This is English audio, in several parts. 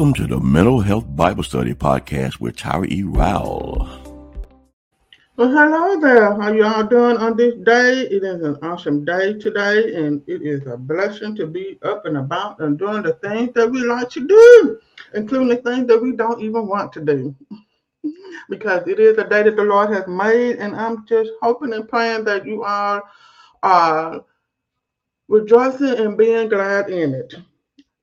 Welcome to the Mental Health Bible Study Podcast with Tyra E. Rowell. Well, hello there. How you all doing on this day? It is an awesome day today, and it is a blessing to be up and about and doing the things that we like to do, including the things that we don't even want to do. because it is a day that the Lord has made, and I'm just hoping and praying that you all are rejoicing and being glad in it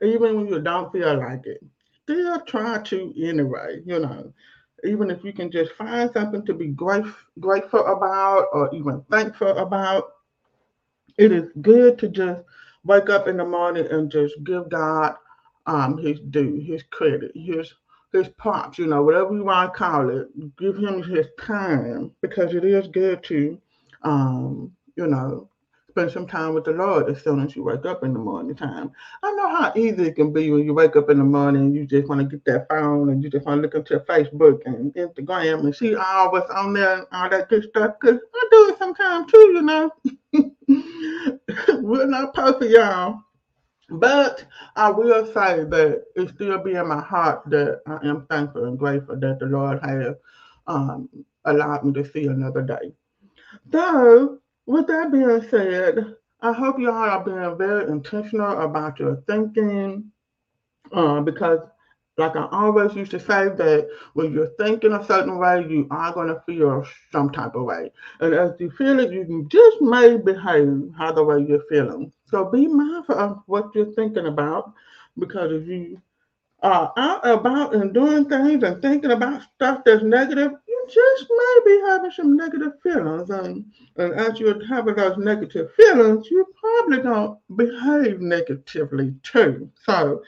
even when you don't feel like it. Still try to anyway, you know. Even if you can just find something to be grateful about or even thankful about, it is good to just wake up in the morning and just give God um his due, his credit, his his props, you know, whatever you want to call it. Give him his time because it is good to um, you know, spend some time with the Lord as soon as you wake up in the morning time. I know how easy it can be when you wake up in the morning and you just want to get that phone and you just want to look into Facebook and Instagram and see all what's on there and all that good stuff. Because I do it sometimes too, you know. We're not perfect, y'all. But I will say that it still be in my heart that I am thankful and grateful that the Lord has um, allowed me to see another day. So with that being said, I hope y'all are being very intentional about your thinking uh, because, like I always used to say, that when you're thinking a certain way, you are going to feel some type of way. And as you feel it, you can just may behave how the way you're feeling. So be mindful of what you're thinking about because if you are out about and doing things and thinking about stuff that's negative, just maybe having some negative feelings. And, and as you're having those negative feelings, you probably don't behave negatively too. So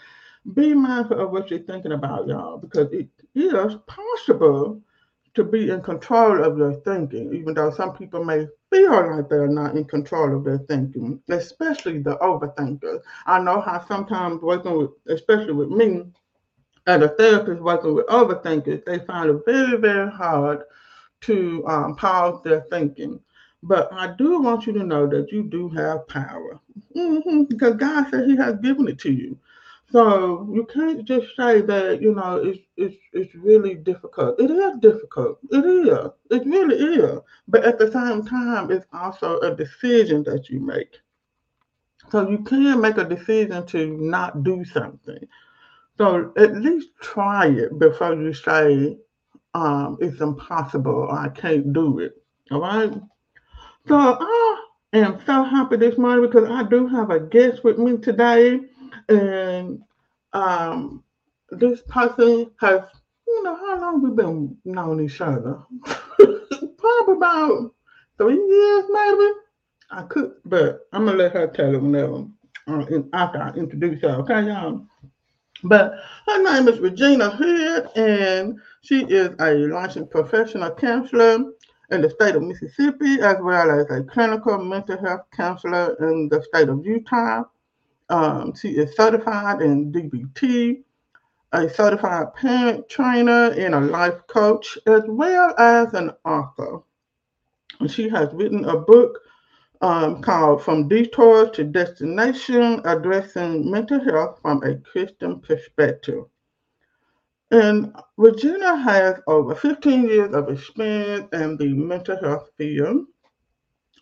be mindful of what you're thinking about, y'all, because it is possible to be in control of your thinking, even though some people may feel like they're not in control of their thinking, especially the overthinkers. I know how sometimes working with, especially with me, as a therapist working with overthinkers, they find it very, very hard to um, pause their thinking. But I do want you to know that you do have power mm-hmm, because God said He has given it to you. So you can't just say that you know it's it's it's really difficult. It is difficult. It is. It really is. But at the same time, it's also a decision that you make. So you can make a decision to not do something. So at least try it before you say um, it's impossible I can't do it. All right. So I am so happy this morning because I do have a guest with me today. And um, this person has, you know, how long we've been knowing each other? Probably about three years, maybe. I could, but I'm gonna let her tell it whenever uh, after I introduce her. Okay, y'all. But her name is Regina Hood, and she is a licensed professional counselor in the state of Mississippi, as well as a clinical mental health counselor in the state of Utah. Um, she is certified in DBT, a certified parent trainer, and a life coach, as well as an author. She has written a book um, called From Detour to Destination Addressing Mental Health from a Christian Perspective. And Regina has over 15 years of experience in the mental health field.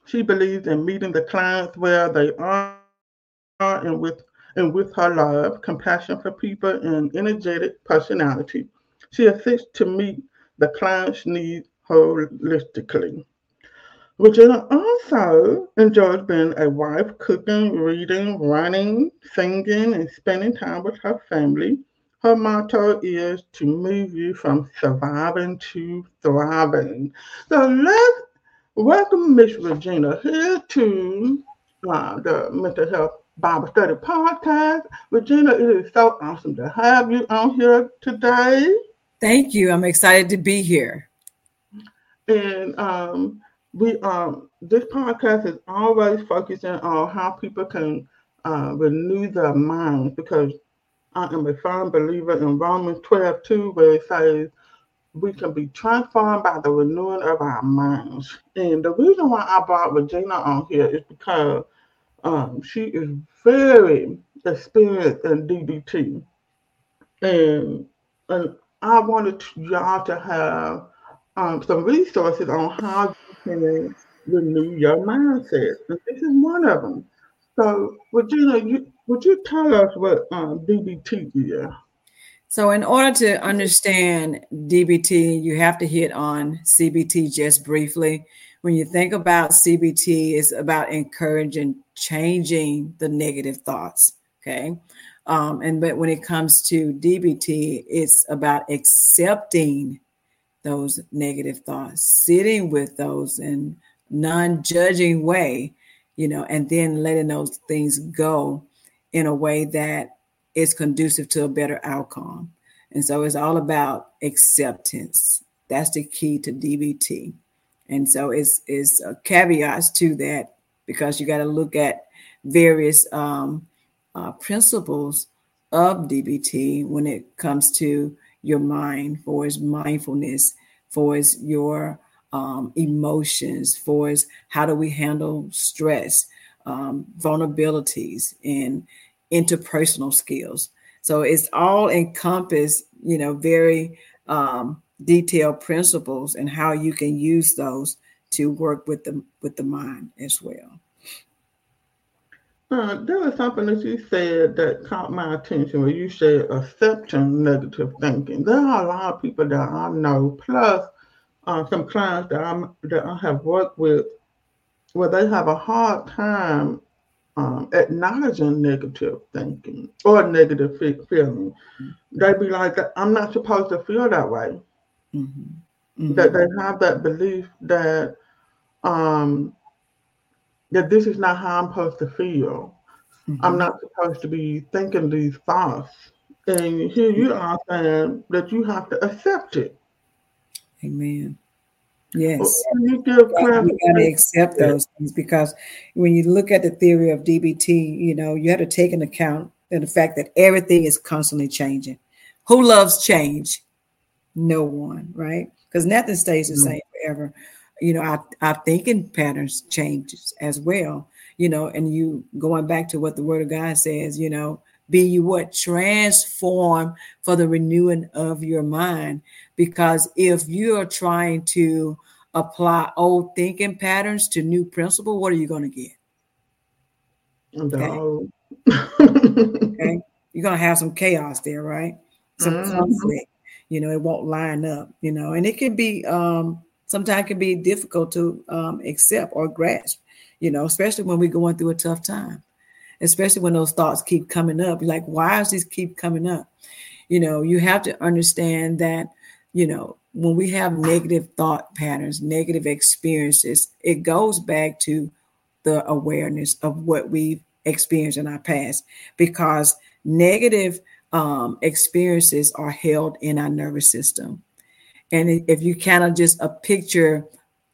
She believes in meeting the clients where they are and with and with her love, compassion for people, and energetic personality. She assists to meet the client's needs holistically. Regina also enjoys being a wife, cooking, reading, running, singing, and spending time with her family. Her motto is to move you from surviving to thriving. So let's welcome Miss Regina here to uh, the Mental Health Bible Study Podcast. Regina, it is so awesome to have you on here today. Thank you. I'm excited to be here. And um, we um this podcast is always focusing on how people can uh, renew their minds because I am a firm believer in Romans 12 2, where it says we can be transformed by the renewing of our minds. And the reason why I brought Regina on here is because um, she is very experienced in DBT. and and I wanted y'all to have um, some resources on how can renew your mindset, and this is one of them. So, Regina, you, would you tell us what um, DBT is? So, in order to understand DBT, you have to hit on CBT just briefly. When you think about CBT, it's about encouraging changing the negative thoughts. Okay. Um, and but when it comes to DBT, it's about accepting those negative thoughts, sitting with those in non-judging way, you know, and then letting those things go in a way that is conducive to a better outcome. And so it's all about acceptance. That's the key to DBT. And so it's it's caveats to that because you got to look at various um, uh, principles of DBT when it comes to your mind, for its mindfulness, for its your um, emotions, for its how do we handle stress, um, vulnerabilities, and interpersonal skills. So it's all encompassed, you know, very um, detailed principles and how you can use those to work with the with the mind as well. Uh, there was something that you said that caught my attention where you said accepting negative thinking. There are a lot of people that I know, plus uh, some clients that, i that I have worked with, where they have a hard time um, acknowledging negative thinking or negative feeling. Mm-hmm. They be like, I'm not supposed to feel that way. Mm-hmm. Mm-hmm. That they have that belief that um, that this is not how I'm supposed to feel. Mm-hmm. I'm not supposed to be thinking these thoughts. And here you are saying that you have to accept it. Amen. Yes. You, you got to accept those things because when you look at the theory of DBT, you know, you have to take into account the fact that everything is constantly changing. Who loves change? No one, right? Because nothing stays the mm-hmm. same forever you know our, our thinking patterns changes as well you know and you going back to what the word of god says you know be you what? Transform for the renewing of your mind. Because if you are trying to apply old thinking patterns to new principle what are you going to get okay. okay? You're going to have some chaos there right? Some mm-hmm. conflict you know it won't line up you know and it can be um sometimes can be difficult to um, accept or grasp, you know, especially when we're going through a tough time, especially when those thoughts keep coming up. Like, why does this keep coming up? You know, you have to understand that, you know, when we have negative thought patterns, negative experiences, it goes back to the awareness of what we've experienced in our past because negative um, experiences are held in our nervous system and if you kind of just a picture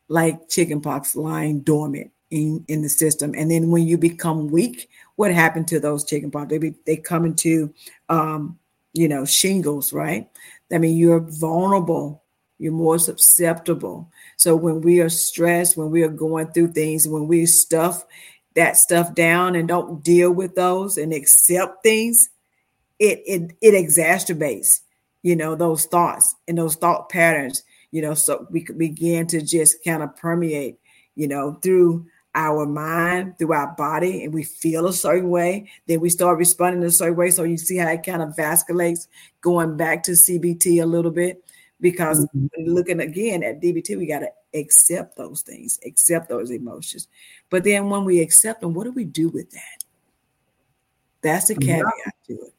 like chickenpox lying dormant in, in the system, and then when you become weak, what happened to those chickenpox? They they come into um, you know shingles, right? I mean, you're vulnerable. You're more susceptible. So when we are stressed, when we are going through things, when we stuff that stuff down and don't deal with those and accept things, it it it exacerbates you know, those thoughts and those thought patterns, you know, so we could begin to just kind of permeate, you know, through our mind, through our body, and we feel a certain way, then we start responding a certain way. So you see how it kind of vasculates going back to CBT a little bit. Because mm-hmm. looking again at DBT, we got to accept those things, accept those emotions. But then when we accept them, what do we do with that? That's the caveat yeah. to it.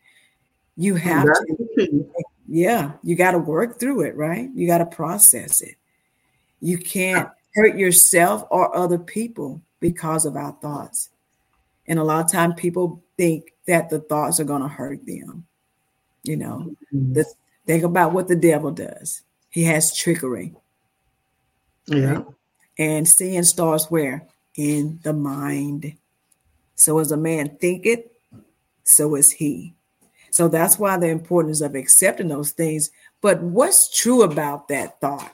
You have to yeah, you got to work through it, right? You got to process it. You can't hurt yourself or other people because of our thoughts. And a lot of times people think that the thoughts are going to hurt them. You know, mm-hmm. the, think about what the devil does. He has trickery. Yeah. Right? And sin starts where? In the mind. So as a man thinketh, so is he. So that's why the importance of accepting those things. But what's true about that thought?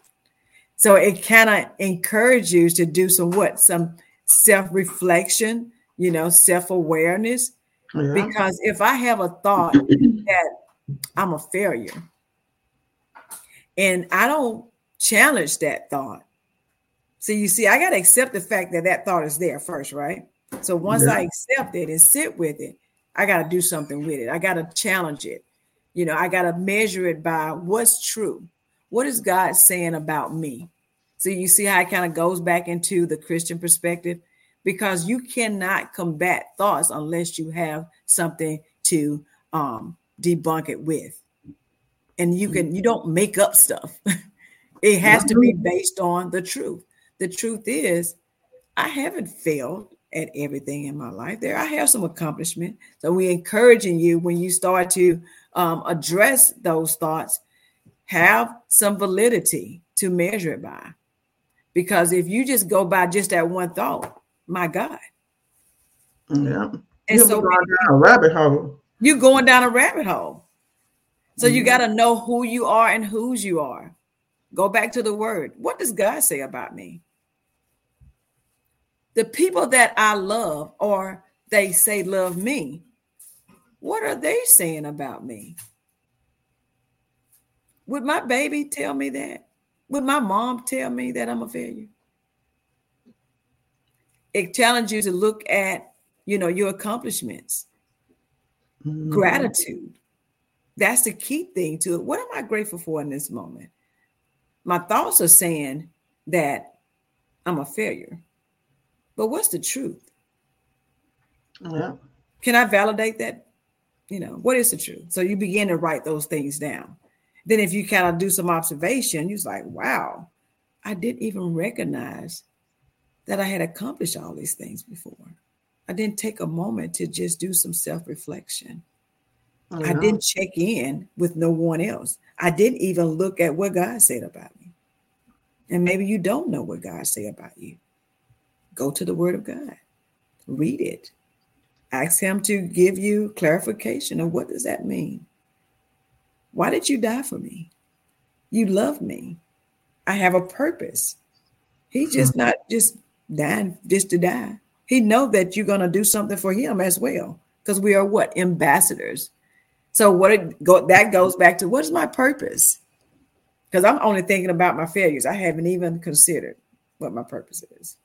So it kind of encourages you to do some what? Some self-reflection, you know, self-awareness. Yeah. Because if I have a thought that I'm a failure. And I don't challenge that thought. So you see, I got to accept the fact that that thought is there first, right? So once yeah. I accept it and sit with it, I got to do something with it. I got to challenge it. You know, I got to measure it by what's true. What is God saying about me? So you see how it kind of goes back into the Christian perspective because you cannot combat thoughts unless you have something to um, debunk it with. And you can you don't make up stuff. it has to be based on the truth. The truth is, I haven't failed at everything in my life. There, I have some accomplishment. So we're encouraging you when you start to um, address those thoughts, have some validity to measure it by. Because if you just go by just that one thought, my God. Yeah. And You'll so going down a rabbit hole. You're going down a rabbit hole. So mm-hmm. you got to know who you are and whose you are. Go back to the word. What does God say about me? The people that I love or they say love me, what are they saying about me? Would my baby tell me that? Would my mom tell me that I'm a failure? It challenges you to look at, you know, your accomplishments, mm-hmm. gratitude. That's the key thing to it. What am I grateful for in this moment? My thoughts are saying that I'm a failure. But what's the truth? Yeah. Can I validate that? You know, what is the truth? So you begin to write those things down. Then if you kind of do some observation, you're like, wow, I didn't even recognize that I had accomplished all these things before. I didn't take a moment to just do some self-reflection. I didn't check in with no one else. I didn't even look at what God said about me. And maybe you don't know what God said about you. Go to the word of God. Read it. Ask him to give you clarification of what does that mean? Why did you die for me? You love me. I have a purpose. He's hmm. just not just dying just to die. He know that you're going to do something for him as well because we are what ambassadors. So what it go that goes back to what is my purpose? Because I'm only thinking about my failures. I haven't even considered what my purpose is.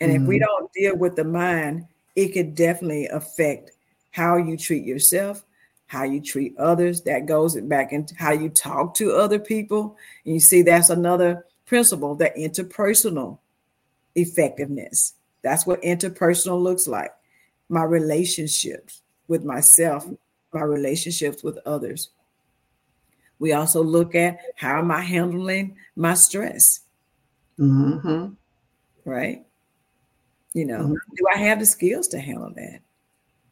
And mm-hmm. if we mm-hmm. don't deal with the mind, it could definitely affect how you treat yourself, how you treat others. That goes back into how you talk to other people. And you see, that's another principle that interpersonal effectiveness. That's what interpersonal looks like. My relationships with myself, my relationships with others. We also look at how am I handling my stress? Mm-hmm. Right? You know, mm-hmm. do I have the skills to handle that?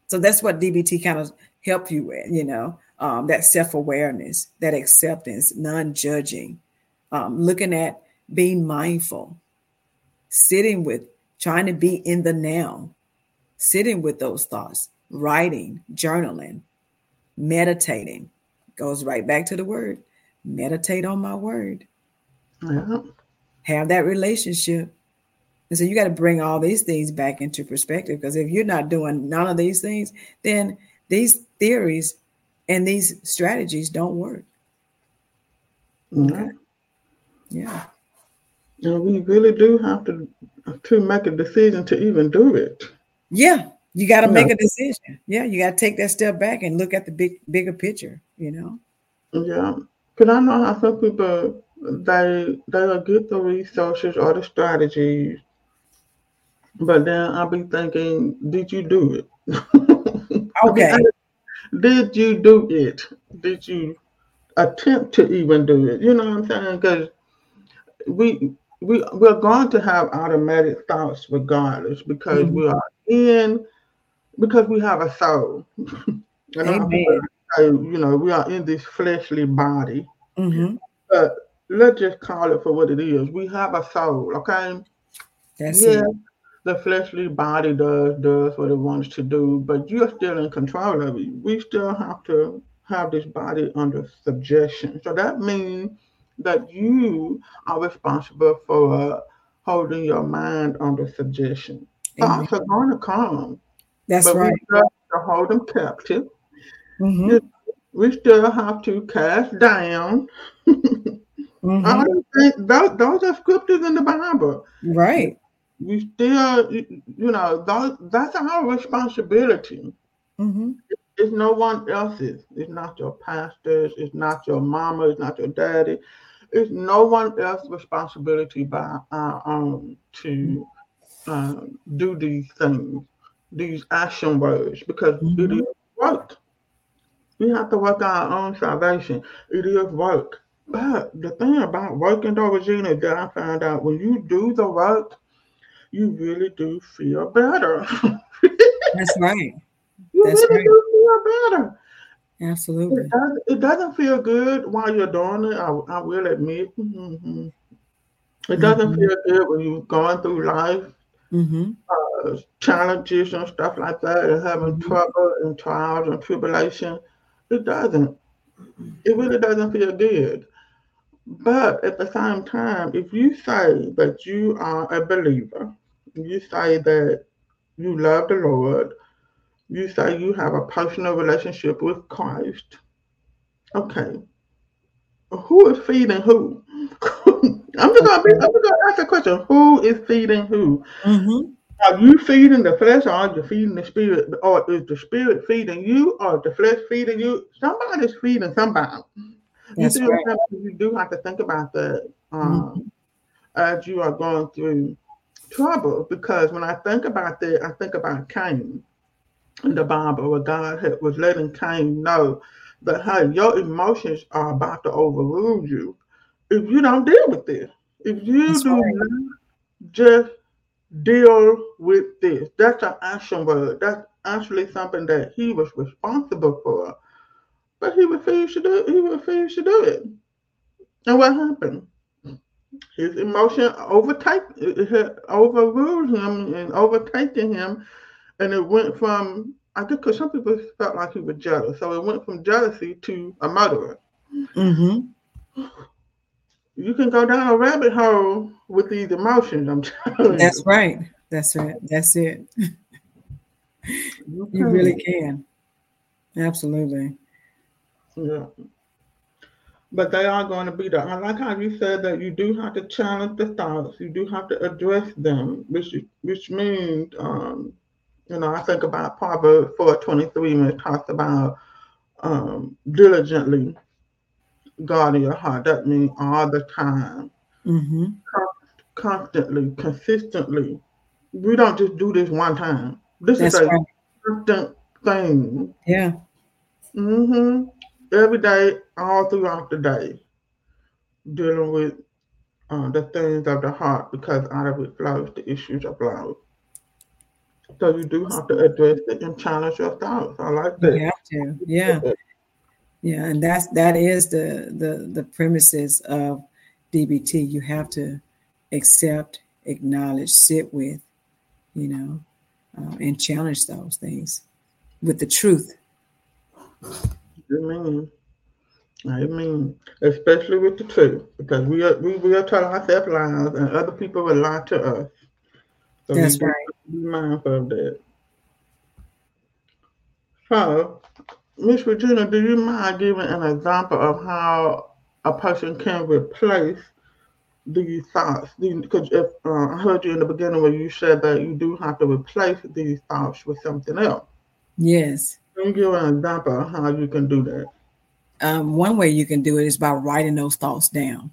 So that's what DBT kind of help you with, you know, um, that self-awareness, that acceptance, non-judging, um, looking at being mindful, sitting with, trying to be in the now, sitting with those thoughts, writing, journaling, meditating. Goes right back to the word. Meditate on my word. Yeah. Have that relationship. And so you got to bring all these things back into perspective because if you're not doing none of these things, then these theories and these strategies don't work. Okay. Yeah. And we really do have to to make a decision to even do it. Yeah. You got to make a decision. Yeah, you got to take that step back and look at the big bigger picture, you know. Yeah. But I know how some people they they'll get the resources or the strategies, but then I'll be thinking, did you do it? Okay. Did you do it? Did you attempt to even do it? You know what I'm saying? Because we we we're going to have automatic thoughts regardless because mm-hmm. we are in because we have a soul. Amen. you know, we are in this fleshly body. Mm-hmm. But let's just call it for what it is. We have a soul, okay? That's yeah, it the fleshly body does does what it wants to do, but you're still in control of it. We still have to have this body under subjection. So that means that you are responsible for uh, holding your mind under subjection. Thoughts are going to come. That's right. We have to hold them captive. Mm-hmm. we still have to cast down. mm-hmm. those, those are scriptures in the Bible. Right. We still, you know, those, that's our responsibility. Mm-hmm. It's no one else's. It's not your pastors. It's not your mama. It's not your daddy. It's no one else's responsibility by our own to uh, do these things, these action words, because mm-hmm. it is work. We have to work our own salvation. It is work. But the thing about working, though, Regina, that I found out when you do the work, you really do feel better. That's right. You That's really right. do feel better. Absolutely. It, does, it doesn't feel good while you're doing it. I, I will admit. Mm-hmm. It doesn't mm-hmm. feel good when you're going through life, mm-hmm. uh, challenges and stuff like that, and having mm-hmm. trouble and trials and tribulation. It doesn't. It really doesn't feel good. But at the same time, if you say that you are a believer, you say that you love the Lord, you say you have a personal relationship with Christ. Okay. Who is feeding who? I'm just gonna, be, I'm just gonna ask a question. Who is feeding who? Mm-hmm. Are you feeding the flesh or are you feeding the spirit? Or is the spirit feeding you or the flesh feeding you? Somebody's feeding somebody. That's you, right. you do have to think about that um, mm-hmm. as you are going through trouble because when I think about that, I think about Cain in the Bible where God had, was letting Cain know that hey, your emotions are about to overrule you if you don't deal with this. If you That's do right. not just deal with this, that's an action word. That's actually something that he was responsible for. But he refused to do it. He refused to do it. And what happened? His emotion overtake overruled him and overtaken him and it went from I think because some people felt like he was jealous, so it went from jealousy to a murderer. Mm-hmm. You can go down a rabbit hole with these emotions. I'm telling you, That's you. right. That's right. That's it. Okay. You really can. Absolutely. Yeah. But they are going to be there. I like how you said that you do have to challenge the thoughts. You do have to address them, which which means um, you know, I think about Proverbs 423 when it talks about um, diligently guarding your heart. That means all the time, mm-hmm. constantly, consistently. We don't just do this one time. This That's is a right. constant thing. Yeah. Mm-hmm. Every day, all throughout the day, dealing with uh, the things of the heart because out of it flows the issues of life. So you do have to address it and challenge your thoughts. I like that. You have to, yeah, yeah, and that's that is the the the premises of DBT. You have to accept, acknowledge, sit with, you know, uh, and challenge those things with the truth. Amen. Amen. Especially with the truth, because we are we will tell ourselves lies, and other people will lie to us. So That's right. Be mindful of that. So, Miss Regina, do you mind giving an example of how a person can replace these thoughts? Because if uh, I heard you in the beginning where you said that you do have to replace these thoughts with something else. Yes. You give an example how you can do that? Um, one way you can do it is by writing those thoughts down,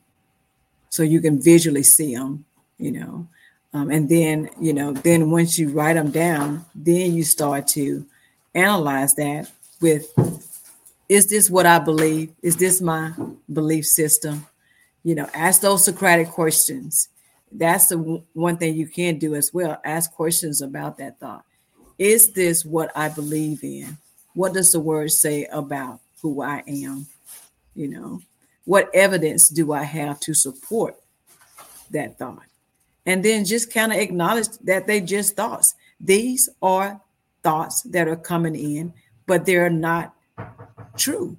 so you can visually see them. You know, um, and then, you know, then once you write them down, then you start to analyze that with is this what I believe? Is this my belief system? You know, ask those Socratic questions. That's the w- one thing you can do as well. Ask questions about that thought. Is this what I believe in? What does the word say about who I am? You know, what evidence do I have to support that thought? and then just kind of acknowledge that they just thoughts. These are thoughts that are coming in, but they're not true.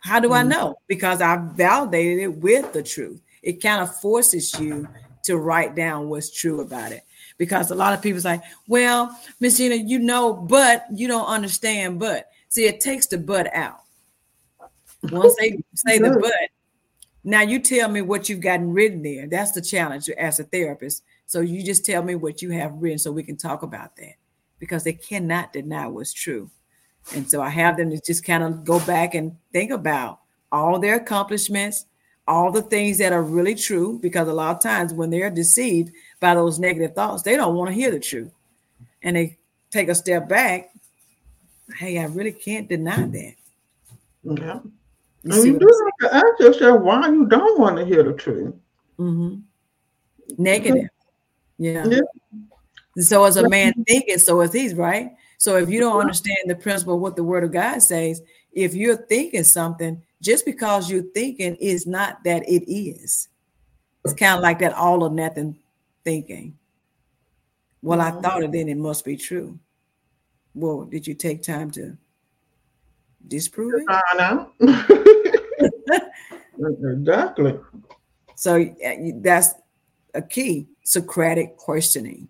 How do I mm-hmm. know? Because I validated it with the truth. It kind of forces you to write down what's true about it. Because a lot of people say, well, Miss Gina, you know, but you don't understand, but see, it takes the but out. Once they say the but, now you tell me what you've gotten written there. That's the challenge as a therapist. So you just tell me what you have written so we can talk about that because they cannot deny what's true. And so I have them to just kind of go back and think about all their accomplishments, all the things that are really true, because a lot of times when they're deceived by those negative thoughts, they don't want to hear the truth. And they take a step back. Hey, I really can't deny that. Yeah. You and you do have to ask yourself why you don't want to hear the truth. Mm-hmm. Negative. Yeah. yeah. So as a man thinking, so is he's right. So if you don't understand the principle of what the word of God says, if you're thinking something, just because you're thinking is not that it is. It's kind of like that all or nothing thinking. Well, I mm-hmm. thought it, then it must be true. Well, did you take time to disprove it? I know. exactly. So that's a key Socratic questioning.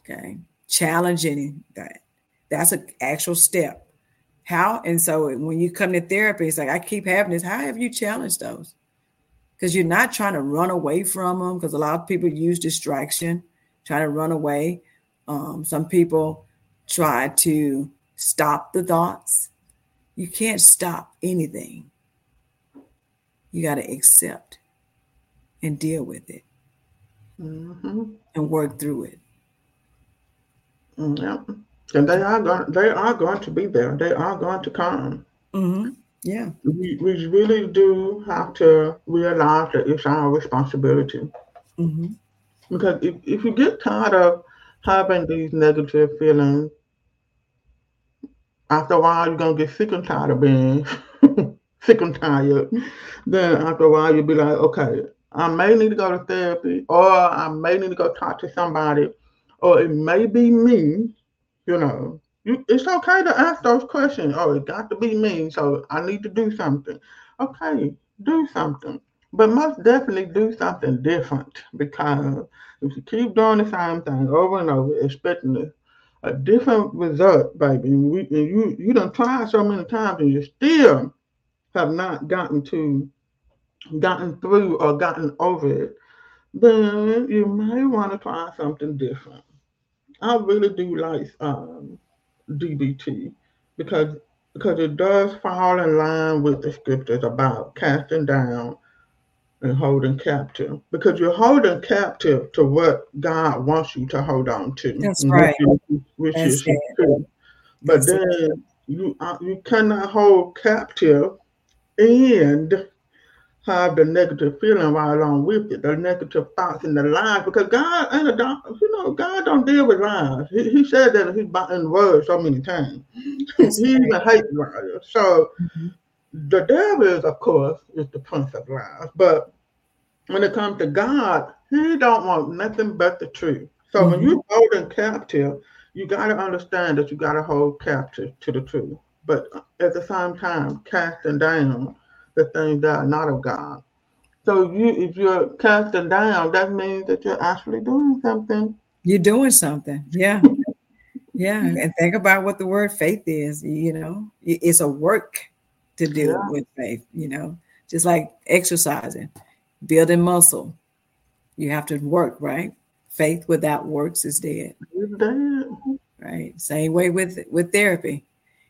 Okay. Challenging that. That's an actual step. How? And so when you come to therapy, it's like, I keep having this. How have you challenged those? Because you're not trying to run away from them, because a lot of people use distraction, trying to run away. Um, some people try to stop the thoughts. You can't stop anything. You got to accept and deal with it mm-hmm. and work through it. Yeah. And they are going. They are going to be there. They are going to come. Mm-hmm. Yeah. We, we really do have to realize that it's our responsibility. Mm-hmm. Because if, if you get tired of having these negative feelings, after a while you're gonna get sick and tired of being sick and tired. Then after a while you'll be like, okay, I may need to go to therapy, or I may need to go talk to somebody, or it may be me you know, it's okay to ask those questions. Oh, it got to be me, so I need to do something. Okay, do something, but must definitely do something different because if you keep doing the same thing over and over, expecting a, a different result, baby, and, we, and you you done tried so many times and you still have not gotten to gotten through or gotten over it, then you may want to try something different. I really do like um, DBT because because it does fall in line with the scriptures about casting down and holding captive because you're holding captive to what God wants you to hold on to. That's right. Which, That's is true. But That's then it. you uh, you cannot hold captive and have the negative feeling right along with it, the negative thoughts and the lies, because God ain't a doctor, you know, God don't deal with lies. He, he said that he's in words so many times. he even hates liars. So mm-hmm. the devil is, of course, is the prince of lies. But when it comes to God, he don't want nothing but the truth. So mm-hmm. when you hold in captive, you got to understand that you got to hold captive to the truth. But at the same time, casting down the things that are not of God. So you, if you're casting down, that means that you're actually doing something. You're doing something, yeah, yeah. Mm-hmm. And think about what the word faith is. You know, it's a work to do yeah. with faith. You know, just like exercising, building muscle. You have to work, right? Faith without works is dead. It's dead. Right. Same way with with therapy.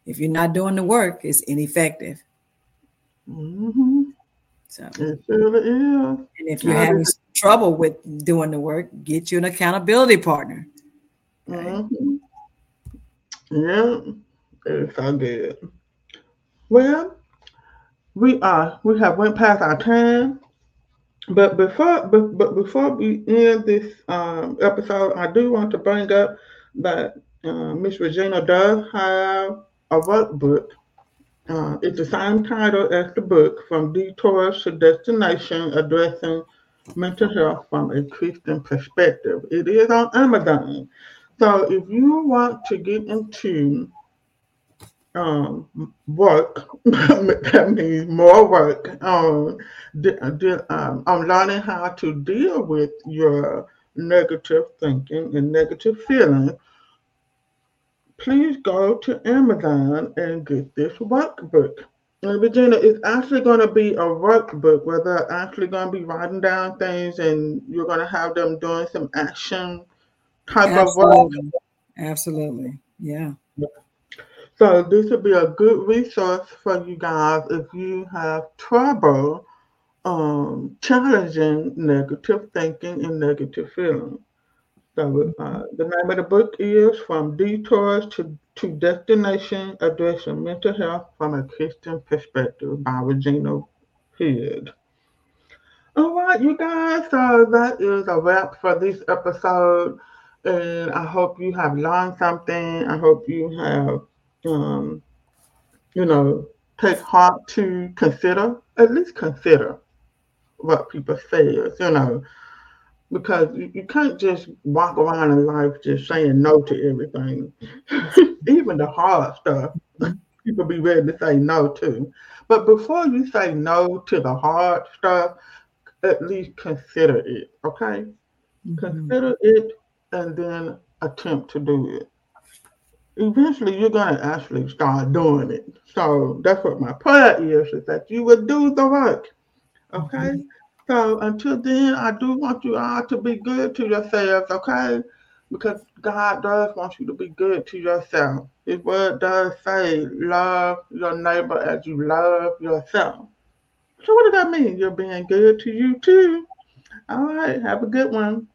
If you're not doing the work, it's ineffective. Mm-hmm. So it really is. And if you're having trouble with doing the work, get you an accountability partner. Okay? Mm-hmm. Yeah, it's all good. Well, we are we have went past our time, but before but, but before we end this um, episode, I do want to bring up that uh, Miss Regina does have a workbook uh, it's the same title as the book, From Detours to Destination, addressing mental health from a Christian perspective. It is on Amazon. So if you want to get into um, work, that means more work on, um, on learning how to deal with your negative thinking and negative feelings, please go to Amazon and get this workbook. And Regina, it's actually going to be a workbook where they're actually going to be writing down things and you're going to have them doing some action type Absolutely. of work. Absolutely. Yeah. So this would be a good resource for you guys if you have trouble um, challenging negative thinking and negative feeling. So uh, the name of the book is From Detours to, to Destination, Addressing Mental Health from a Christian Perspective by Regina Hood. All right, you guys, so that is a wrap for this episode. And I hope you have learned something. I hope you have, um, you know, take heart to consider, at least consider what people say, you know, because you, can't just walk around in life just saying no to everything. Even the hard stuff, people be ready to say no to. But before you say no to the hard stuff, at least consider it, okay? Mhm. Consider it and then attempt to do it. Eventually, you're going to actually start doing it. So that's what my prayer is, is that you would do the work. Okay? So until then, I do want you all to be good to yourselves, okay? Because God does want you to be good to yourself. His word does say, love your neighbor as you love yourself. So what does that mean? You're being good to you too. All right, have a good one.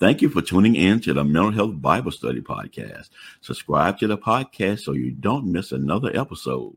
Thank you for tuning in to the Mental Health Bible Study Podcast. Subscribe to the podcast so you don't miss another episode.